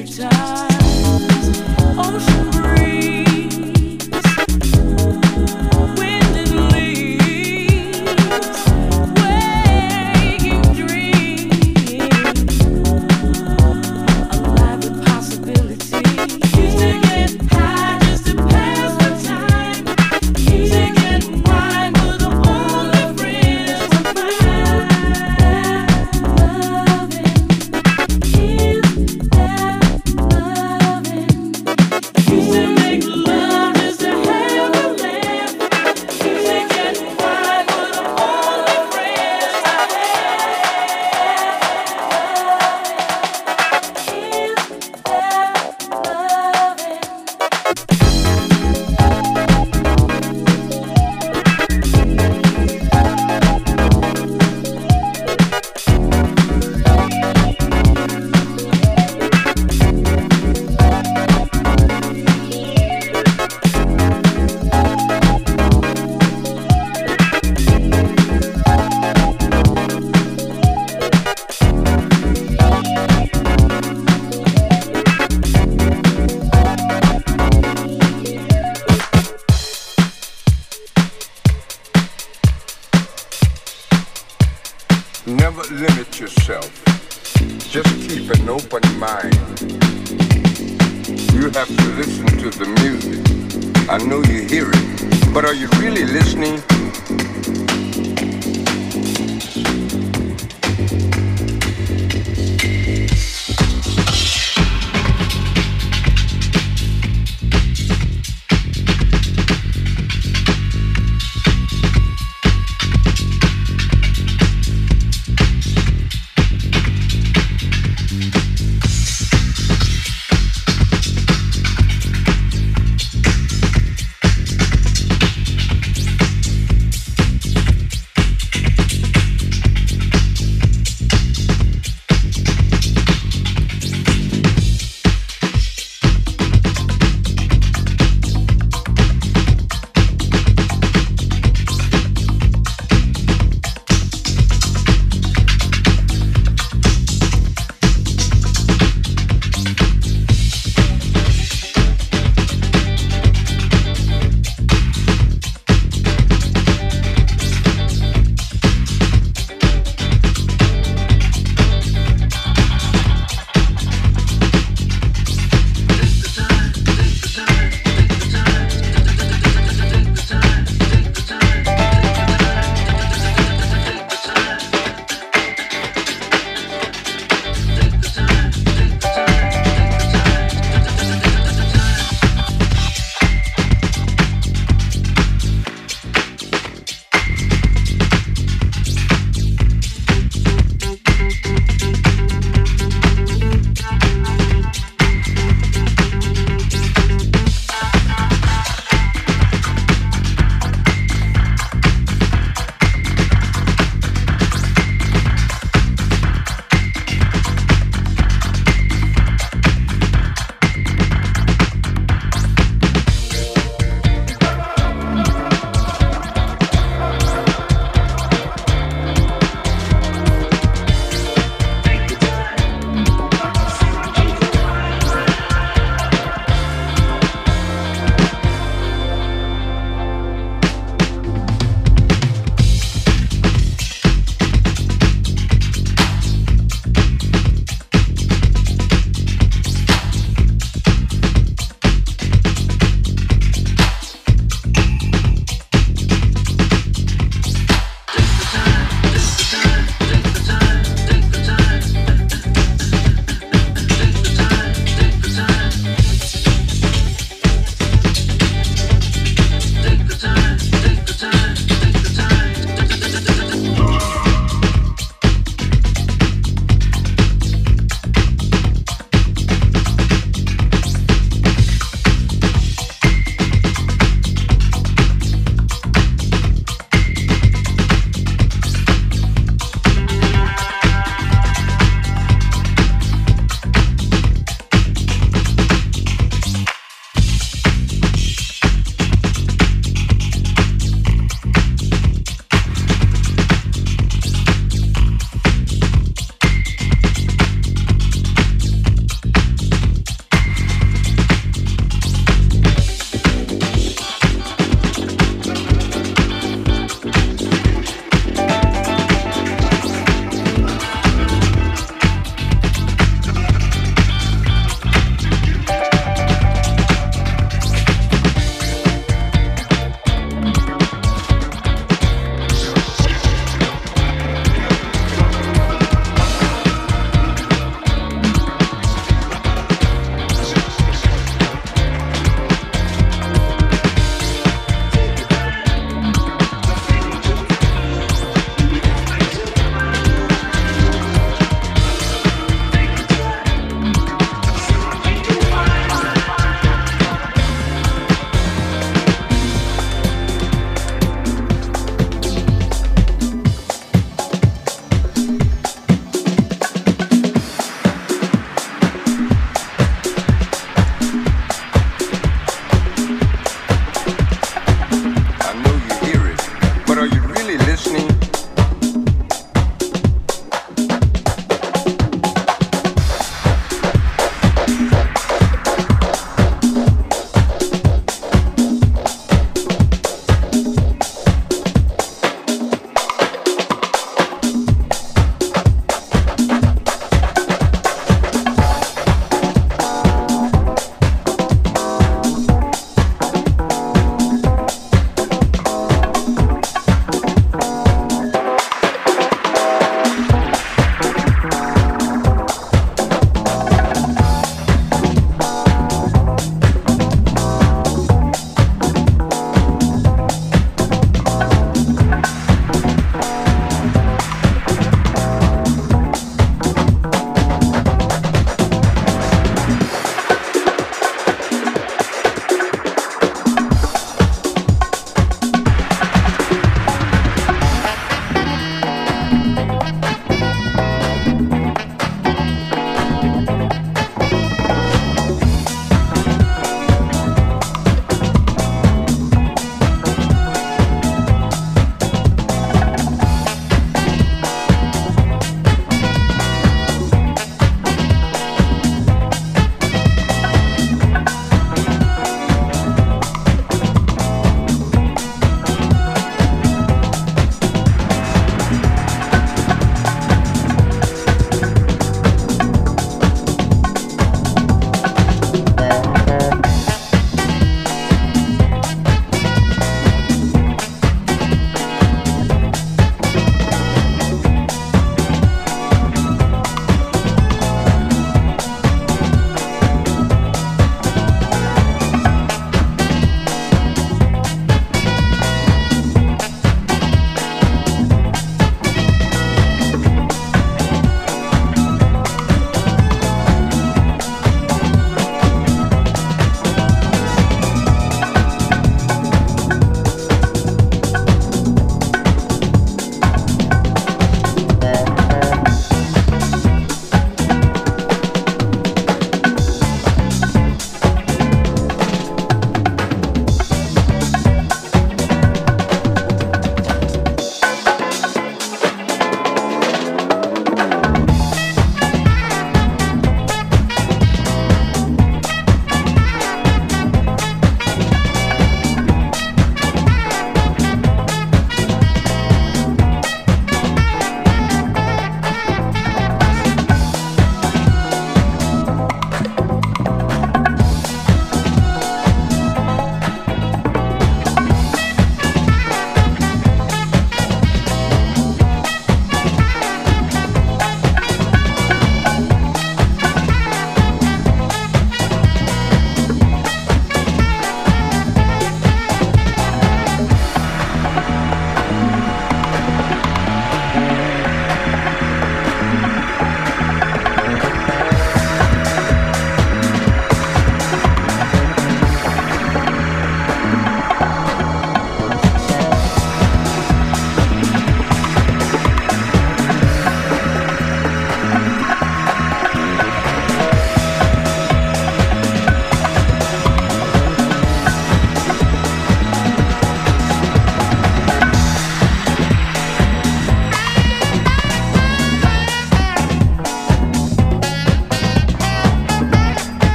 every time. Oh, Ocean.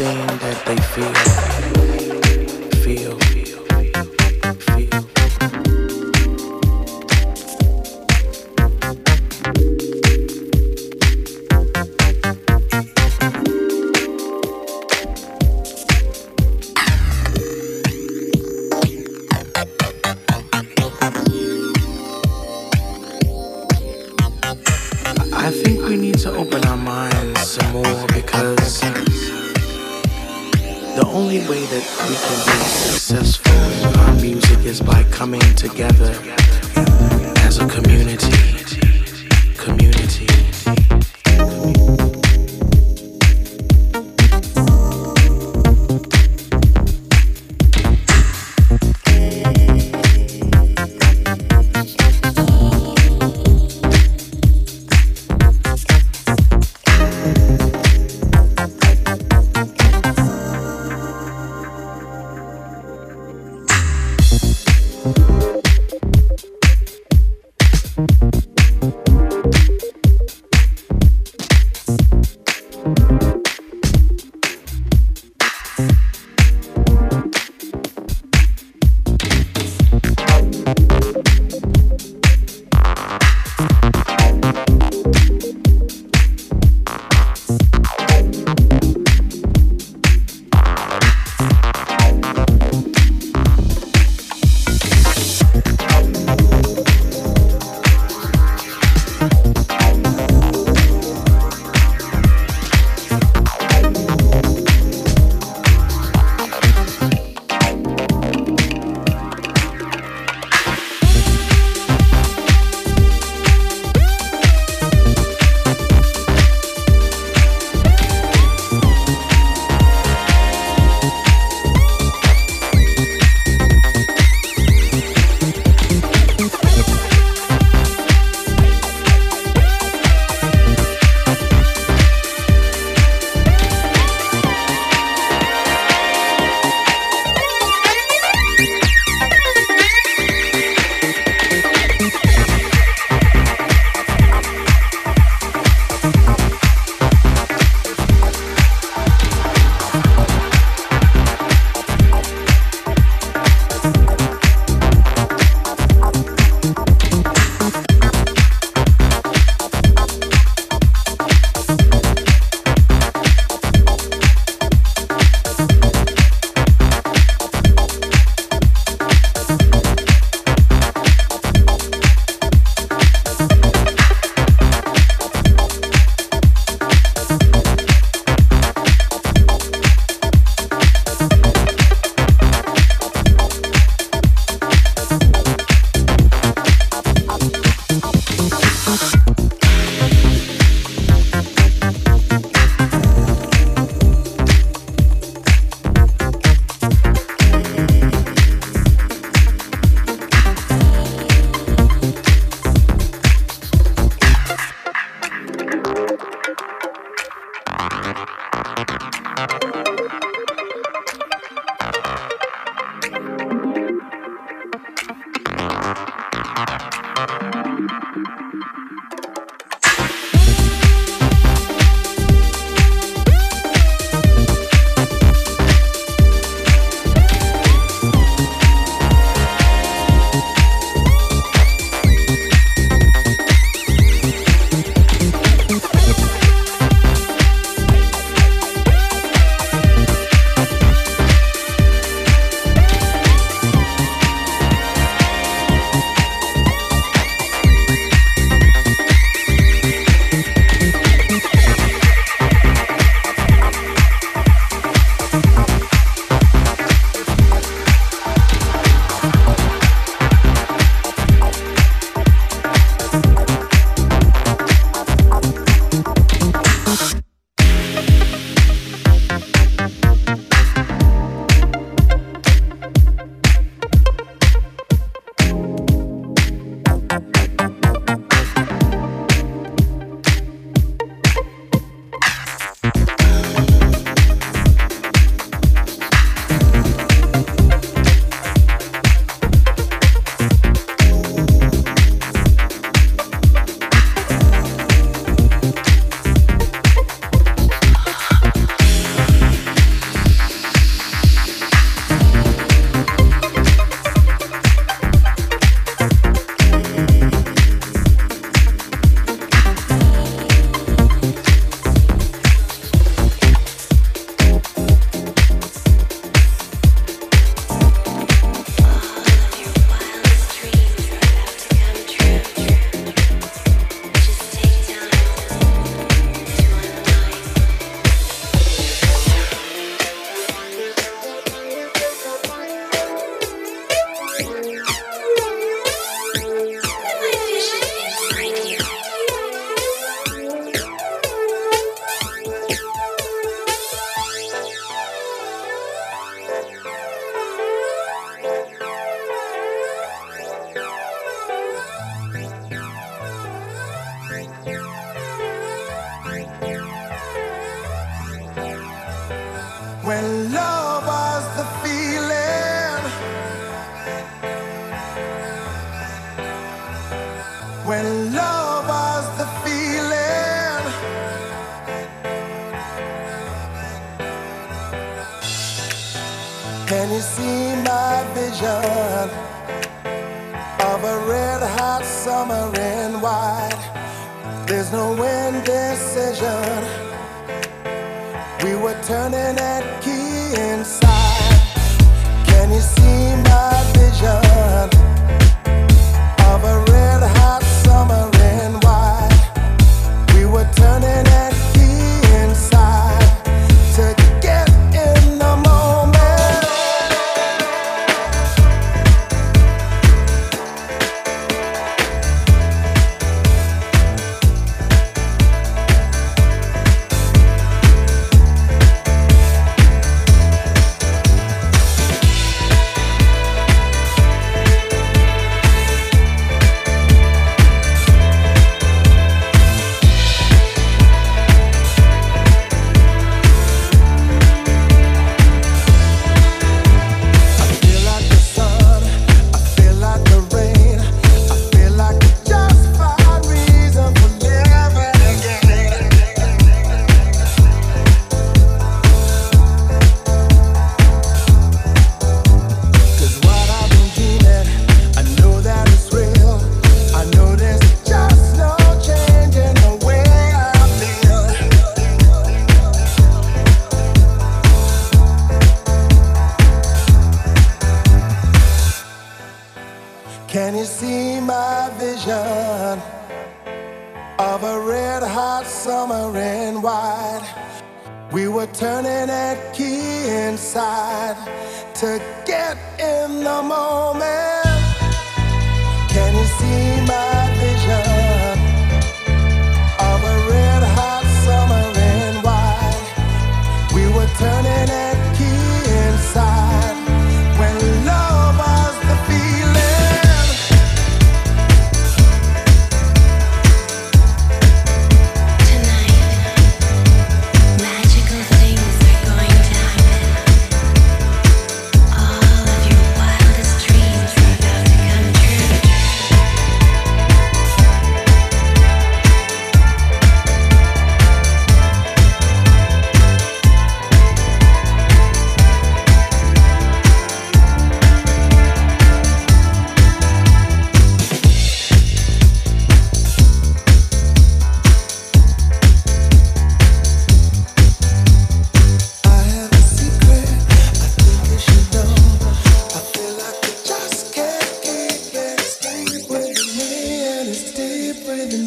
Is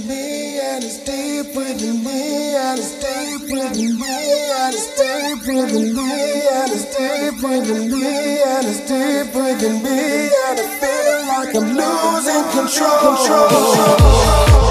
me, and it's deep within me, and it's deep within me, and it's deep within me, and it's deep within me, and it's deep within me, and it feels like I'm losing control. control.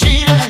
cheater.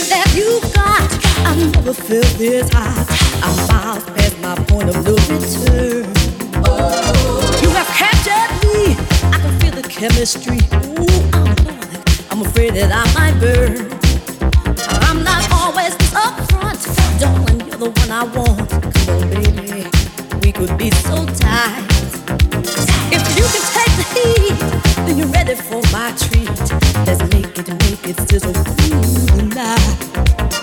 that you've got. I never felt this high. I'm miles past my point of no return. Oh. You have captured me. I can feel the chemistry. Ooh, I'm falling. I'm afraid that I might burn. I'm not always this upfront. Darling, you're the one I want. Come on, baby. We could be so tight. If you can ready for my treat. Let's make it, make it sizzle through the night.